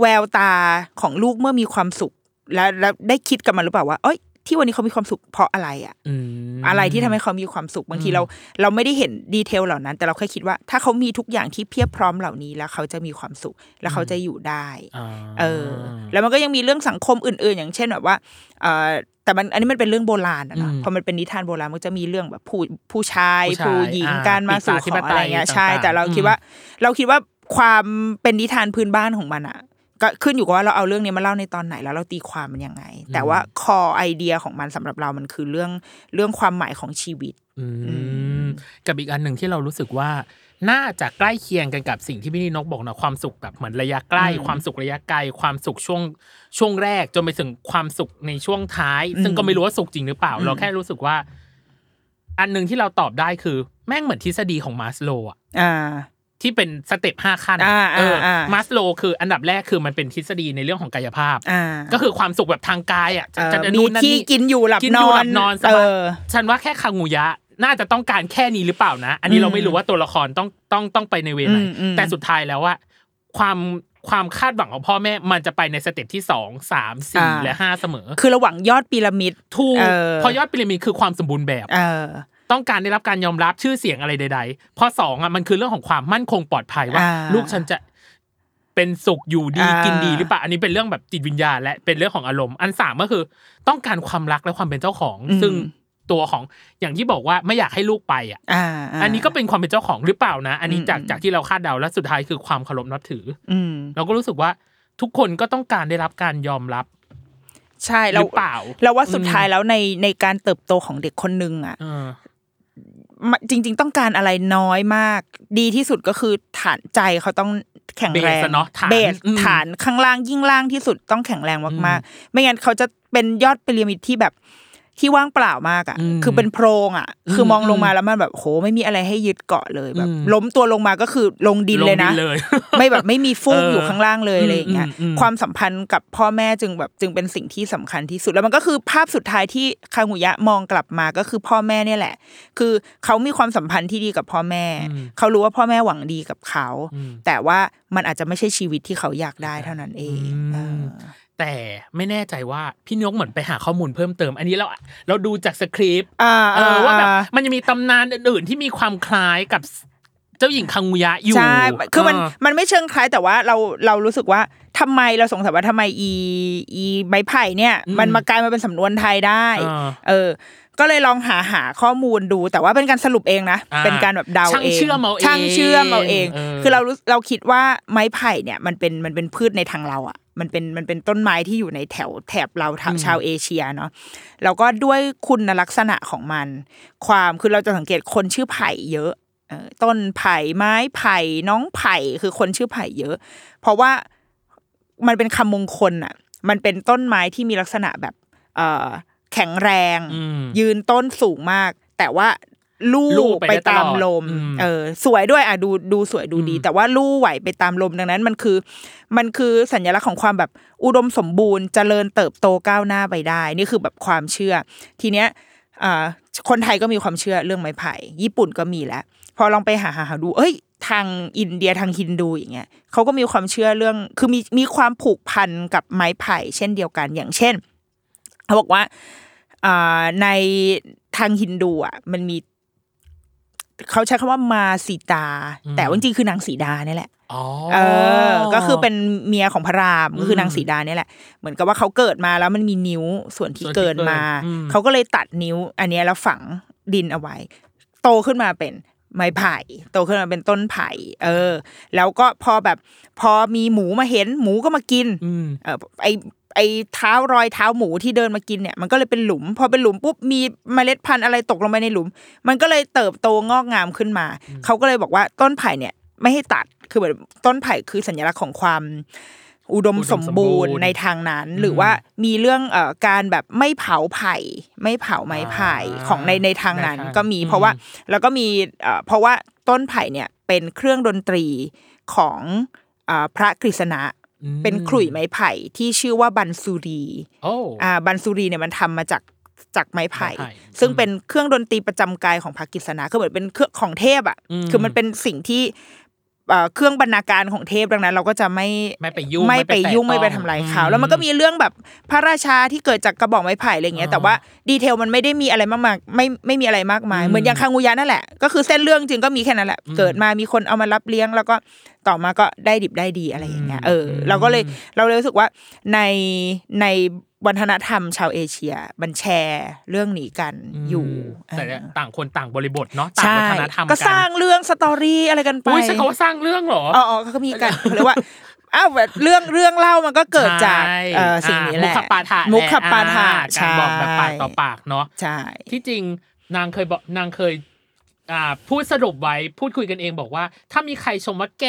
แววตาของลูกเมื่อมีความสุขแล้วแล้วได้คิดกับมันหรือเปล่าว่า เอ้ย ที่วันนี้เขามีความสุขเพราะอะไรอะอืมอะไรที่ทำให้เขามีความสุขบางทีเรา เราไม่ได้เห็นดีเทลเหล่านั้น แต่เราแค่คิดว่า ถ้าเขามีทุกอย่างที่เพียบพร้อมเหล่านี้แล้วเขาจะมีความสุขแล้วเขาจะอยู่ได้อ่าเออ แล้วมันก็ยังมีเรื่องสังคมอื่น ๆ อย่างเช่นแบบว่าเออแต่มันอันนี้มันเป็นเรื่องโบราณอะเนาะอืมพอมันเป็นนิทานโบราณมันก็จะมีเรื่องแบบผู้ผู้ชาย ผู้ชายผู้หญิงอ่าการมาสู่ปีขศาจออะไรเงี้ยธิปไตยใช่ต่างๆแต่เราคิดอืมว่า เราคิดว่าความเป็นนิทานพื้นบ้านของมันอะ ก็ขึ้นอยู่กับว่าเราเอาเรื่องนี้มาเล่าในตอนไหนแล้วเราตีความมันยังไง แต่ว่าคอไอเดียของมันสำหรับเรามันคือเรื่องเรื่องความหมายของชีวิตอืมกับอีกอันหนึ่งที่เรารู้สึกว่า น่าจะใกล้เคียงกันกับสิ่งที่พี่นินกบอกนะความสุขแบบเหมือนระยะใกล้อืมความสุขระยะไกลความสุขช่วงช่วงแรกจนไปถึงความสุขในช่วงท้าย ซึ่งก็ไม่รู้ว่าสุขจริงหรือเปล่าอืมเราแค่รู้สึกว่า อันหนึ่งที่เราตอบได้คือ แม่งเหมือนทฤษฎีของมาสโลว์อะอ่า ที่เป็น step ห้าขั้นอ่าเอออ่ามาสโลว์คืออันดับแรกคือมันเป็นทฤษฎีในเรื่องของกายภาพอ่าก็คือความสุขแบบทางกายอะเออจะจะมีนู่นนั่นที่นี่กินอยู่หลับนอน กินอยู่หลับนอนสบาย เออฉันว่าแค่คางูยะน่าจะต้องการแค่นี้หรือเปล่านะ อันนี้อืมเราไม่รู้ว่าตัวละครต้องต้องต้องไปใน way ไหนอืมอืมแต่สุดท้ายแล้วว่าความความคาดหวังของพ่อแม่มันจะไปใน step ที่สองสามสี่และห้าเสมอ คือระหว่างยอดพีระมิดถูกเออพอยอดพีระมิดคือความสมบูรณ์แบบเออ ต้องการได้รับการยอมรับชื่อเสียงอะไรใดๆพอสองอะมันคือเรื่องของความมั่นคงปลอดภัยว่าอ่าลูกฉันจะเป็นสุขอยู่ดีอ่ากิกินดีหรือเปล่าอันนี้เป็นเรื่องแบบจิตวิญญาณและเป็นเรื่องของอารมณ์อันสามก็คือ ต้องการความรักและความเป็นเจ้าของ ซึ่งตัวของอย่างที่บอกว่าไม่อยากให้ลูกไปอะอ่าาอันนี้ก็เป็นความเป็นเจ้าของหรือเปล่านะ อันนี้จากอืมจากที่เราคาดเดาและสุดท้ายคือความเคารพนับถือ อืมเราก็รู้สึกว่าทุกคนก็ต้องการได้รับการยอมรับ ใช่หเรารือเปล่า เราว่าสุดท้ายอืมแล้วในในการเติบโตของเด็กคนหนึ่งอะเออมัน จริง ๆ ต้องการอะไรน้อยมาก ดีที่สุดก็คือฐานใจเขาต้องแข็งแรงเบสอะเนาะฐานเบสอืมฐานข้างล่างยิ่งล่างที่สุดต้องแข็งแรงมากๆ ไม่งั้นเขาจะเป็นยอดพีระมิดที่แบบ ที่ว่างเปล่ามากอะอืมคือเป็นโพรงอะอืมคือมองลงมาแล้วมันแบบโหไม่มีอะไรให้ยึดเกาะเลยแบบอืมล้มตัวลงมาก็คือลงดินเลยนะงเลยไม่แบบไม่มีฟูกเอออยู่ข้างล่างเลยอืมอะไรอย่างเงี้ยอืมอืมความสัมพันธ์กับพ่อแม่จึงแบบจึงเป็นสิ่งที่สำคัญที่สุดแล้วมันก็คือภาพสุดท้ายที่คางุยะมองกลับมาก็คือพ่อแม่เนี่ยแหละ คือเขามีความสัมพันธ์ที่ดีกับพ่อแม่ เขารู้ว่าพ่อแม่หวังดีกับเขา แต่ว่ามันอาจจะไม่ใช่ชีวิตที่เขาอยากได้เท่านั้นเองอืมเออ แต่ไม่แน่ใจว่าพี่นกเหมือนไปหาข้อมูลเพิ่มเติม อันนี้เราเราดูจากสคริปต์อ่าเออว่าแบบอ่ามันจะมีตำนานอื่นๆที่มีความคล้ายกับเจ้าหญิงคังมุยะอยู่ใช่คือมันเมันไม่เชิงคล้ายแต่ว่าเราเรารู้สึกว่าทำไมเราสงสัยว่าทำไมอีอีไม้ไผ่เนี่ยอืมมันมากลายมาเป็นสำนวนไทยได้เออเออ ก็เลยลองหาหาข้อมูลดู แต่ว่าเป็นการสรุปเองนะอ่าเป็นการแบบเดาช่างเองเชื่อมเอาเองช่างเชื่อมเอาเองเออคือเรารู้เราคิดว่าไม้ไผ่เนี่ยมันเป็นมันเป็นพืชในทางเราอะ มันเป็นมันเป็นต้นไม้ที่อยู่ในแถวแถบเราทางชาวเอเชียเนาะแล้วก็ด้วยคุณลักษณะของมัน ความคือเราจะสังเกตคนชื่อไผ่เยอะเออต้นไผ่ไม้ไผ่น้องไผ่คือคนชื่อไผ่เยอะ เพราะว่ามันเป็นคำมงคลอะ มันเป็นต้นไม้ที่มีลักษณะแบบ เอ่อแข็งแรงอืมยืนต้นสูงมาก แต่ว่า ลู่ลู่ไปไปได้ตตาลมอดลมอืมเออ สวยด้วยอะดูดูสวยดูดีอืมแต่ว่าลู่ไหวไปตามลมดังนั้นมันคือ มันคือสัญลักษณ์ของความแบบอุดมสมบูรณ์เจริญเติบโตก้าวหน้าไปได้ นี่คือแบบความเชื่อ ทีเนี้ยอ่าคนไทยก็มีความเชื่อเรื่องไม้ไผ่ ญี่ปุ่นก็มีแล้ว พอลองไปหาหาหาดู เอ้ย ทางอินเดียทางฮินดูอย่างเงี้ยเขาก็มีความเชื่อเรื่อง คือมีมีความผูกพันกับไม้ไผ่ เช่นเดียวกัน อย่างเช่นเขาบอกว่าอ่าในทางฮินดูอะมันมี เขาใช้คำว่ามาสีตา แต่ว่าจริงๆคือนางสีดาเนี่ยแหละอ๋อเออ ก็คือเป็นเมียของพระรามก็คือนางสีดาเนี่ยแหละ เหมือนกับว่าเขาเกิดมาแล้วมันมีนิ้วส่วนที่ส่วนที่เกินมาเกินอืมเขาก็เลยตัดนิ้ว อันเนี้ยแล้วฝังดินเอาไว้ โตขึ้นมาเป็นไม้ไผ่โตขึ้นมาเป็นต้นไผ่เออ แล้วก็พอแบบ พอมีหมูมาเห็นหมูก็มากินอืมเออไอ ไอเท้ารอยเท้าหมูที่เดินมากินเนี่ยมันก็เลยเป็นหลุม พอเป็นหลุมปุ๊บมีเมล็ดพันธุ์อะไรตกลงไปในหลุม มันก็เลยเติบโตงอกงามขึ้นมา เขาก็เลยบอกว่าต้นไผ่เนี่ยไม่ให้ตัดคือแบบต้นไผ่คือสัญลักษณ์ของความอุดมสมบูรณ์ในทางนั้น หรือว่ามีเรื่องเอ่อการแบบไม่เผาไผ่ ไม่เผาไม้ไผ่อ่าของในในทางนั้นในทางก็มีอืมเพราะว่าแล้วก็มีเอ่อเพราะว่าต้นไผ่เนี่ยเป็นเครื่องดนตรีของอ่าพระกฤษณะอืม เป็นขลุ่ยไม้ไผ่ที่ชื่อว่าบันซูรีโอ้อ่าบันซูรีเนี่ยมันทำมาจากจากไม้ไผ่ไม้ไผ่ ซึ่งเป็นเครื่องดนตรีประจำกายของพระกฤษณะคือเหมือนเป็นเครื่องของเทพอะอืมคือมันเป็นสิ่งที่ เอ่อเครื่องบรรณาการของเทพดังนั้น เราก็จะไม่ไม่ไปยุ่งไม่ไปยุ่งแตะไม่ไปต้องทำลายเขาอืมแล้วมันก็มีเรื่องแบบพระราชาที่เกิดจากกระบอกไม้ไผ่อะไรเงี้ยอ่าแต่ว่าดีเทลมันไม่ได้มีอะไรมากมายไม่ไม่มีอะไรมากมายอืมเหมือนอย่างคางูยะนั่นแหละก็คือเส้นเรื่องจริงก็มีแค่นั้นแหละอืมเกิดมามีคนเอามารับเลี้ยง แล้วก็ต่อมาก็ได้ดิบได้ดีอะไรอย่างเงี้ยเอออมเราก็เลยเราเลยรู้สึกว่าในใน วัฒนธรรมชาวเอเชีย มันแชร์เรื่องนี้กันอยู่ แต่เออต่างคนต่างบริบทเนาะต่างใช่วัฒนธรรมก็สร้างเรื่องสตอรี่อะไรกันไปอุ้ยใช้คำว่าสร้างเรื่องเหรออ๋ออ๋อเขาก็มีกันเขาเรียกว่าอ้าวแบบเรื่องเรื่องเล่ามันก็เกิดจากใช่เอ่อสิ่งนี้แหละมุขปาฐะมุขปาฐะแหละอ่การบอกแบบปากต่อปากเนาะใช่ที่จริงนางเคยบอกนางเคย อ่าพูดสรุปไว้พูดคุยกันเองบอกว่า ถ้ามีใครชมว่าแก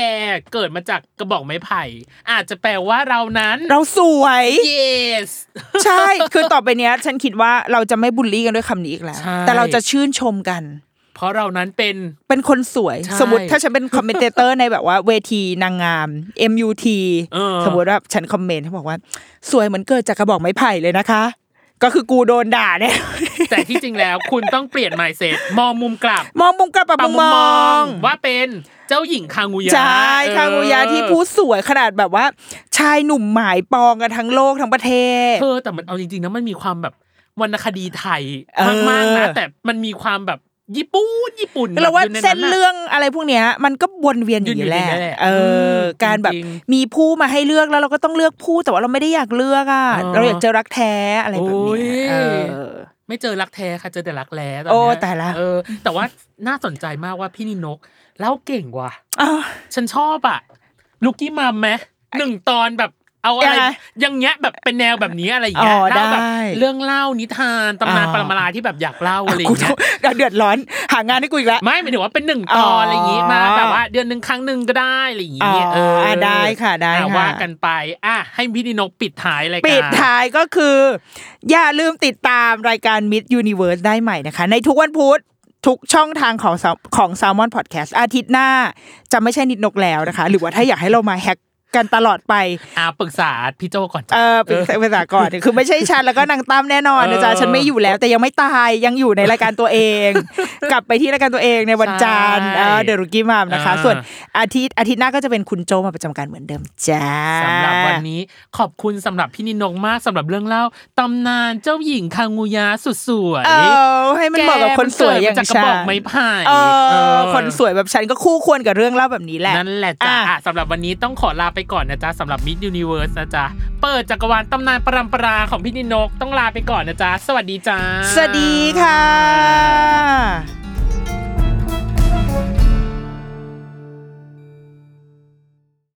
เกิดมาจากกระบอกไม้ไผ่ อาจจะแปลว่าเรานั้น เราสวย yes ใช่ คือต่อไปเนี้ย ฉันคิดว่าเราจะไม่บูลลี่กันด้วยคำนี้อีกแล้ว ใช่ แต่เราจะชื่นชมกัน เพราะเรานั้นเป็น เป็นคนสวย ใช่สมมติถ้าฉันเป็น commentator ในแบบว่าเวทีนางงาม MUT เออ สมมติว่าฉัน comment เขาบอกว่า สวยเหมือนเกิดจากกระบอกไม้ไผ่เลยนะคะ ก็คือกูโดนด่าเนี่ยแต่ที่จริงแล้วคุณต้องเปลี่ยน mindset มองมุมกลับ มองมุมกลับปรัมุบมมุมมมอองงว่าเป็นเจ้าหญิงคางูยะใช่เออคางูยาที่พูดสวยขนาดแบบว่า ชายหนุ่มหมายปองกันทั้งโลกทั้งประเทศเธอแต่มันเอาจริงๆนะมันมีความแบบวรรณคดีไทยเออมากๆนะแต่มันมีความแบบ ญี่ปุ่นญี่ปุ่นเราว่าแบบอยู่ใเส้นะเรื่องอะไรพวกเนี้ย มันก็วนเวียนอยู่อยู่แหละอยู่ในนั้นแหละเอออมการแบบจริงมีผู้มาให้เลือกแล้วเราก็ต้องเลือกผู้แต่ว่าเราไม่ได้อยากเลือกอะเออเราอยากเจอรักแท้อะไรแบบโอ้เนี้ยยเออไม่เจอรักแท้ค่ะเจอแต่รักแร้ตอนโอ้เนี้ตายละเออ แต่ว่าน่าสนใจมากว่าพี่นินกเล่าเก่งว่ะอ้าวฉันชอบอะลูกกี้มัมไหมหนึ่งตอนแบบ เอาอะไรยังไงอย่างเงี้ยแบบเป็นแนวแบบนี้อะไรอย่างเงี้ยอ๋อเล่าแบบได้เรื่องเล่านิทานตำนานอ่าปรมาลาที่แบบอยากเล่าอะไรอกูย่างเงี้ยเดือดร้อนหางานให้กูอีกแล้วไม่หมายถึงว่าเป็นหนึ่งตอ๋ออนอะไรอย่างงี้มาแบบว่าเดือนหนึ่งครั้งหนึ่งก็ได้อะไรอย่างอ๋งี้อเออได้ค่ะได้อ่ค่ะว่ากันไปอะให้พี่นินกปิดท้ายรายการปิดท้ายก็คือ อย่าลืมติดตามรายการ Mid Universe ได้ใหม่นะคะ ในทุกวันพุธทุกช่องทางของ Sal- ของ Salmon Podcast อาทิตย์หน้าจะไม่ใช่นิดนกแล้วนะคะ หรือว่าถ้าอยากให้เรามาแฮก กันตลอดไปอ่าปรึกษาพี่โจก่อนเอจ้ะอเป็นภาษาก่อนคือไม่ใช่ฉันแล้วก็นางตั้มแน่นอนนะจ๊ะเออฉันไม่อยู่แล้ว แต่ยังไม่ตายยังอยู่ในรายการตัวเอง กลับไปที่รายการตัวเองในวันจันทร์ใช่เดรุกี้มามนะคะเออส่วนอาทิตย์อาทิตย์หน้าก็จะเป็นคุณโจมาประจำการเหมือนเดิมจ้าสำหรับวันนี้ขอบคุณสำหรับพี่นินกมากสำหรับเรื่องเล่าตำนานเจ้าหญิงคางูยาสุดสวยเออให้มันเหมาะกับคนสวยอย่างแกมันเกิดมาจากกระฉับอกนไม้ไผ่เอเอออคนสวยแบบฉันก็คู่ควรกับเรื่องเล่าแบบนี้แหละนั่นแหละจ้ะอะอะสำหรับวันนี้ต้องขอลาไปก่อนนะจ๊ะสำหรับ Mid Universe นะจ๊ะ เปิดจักรวาลตำนานปรำปราของพี่นินกต้องลาไปก่อนนะจ๊ะ สวัสดีจ้า สวัสดีค่ะ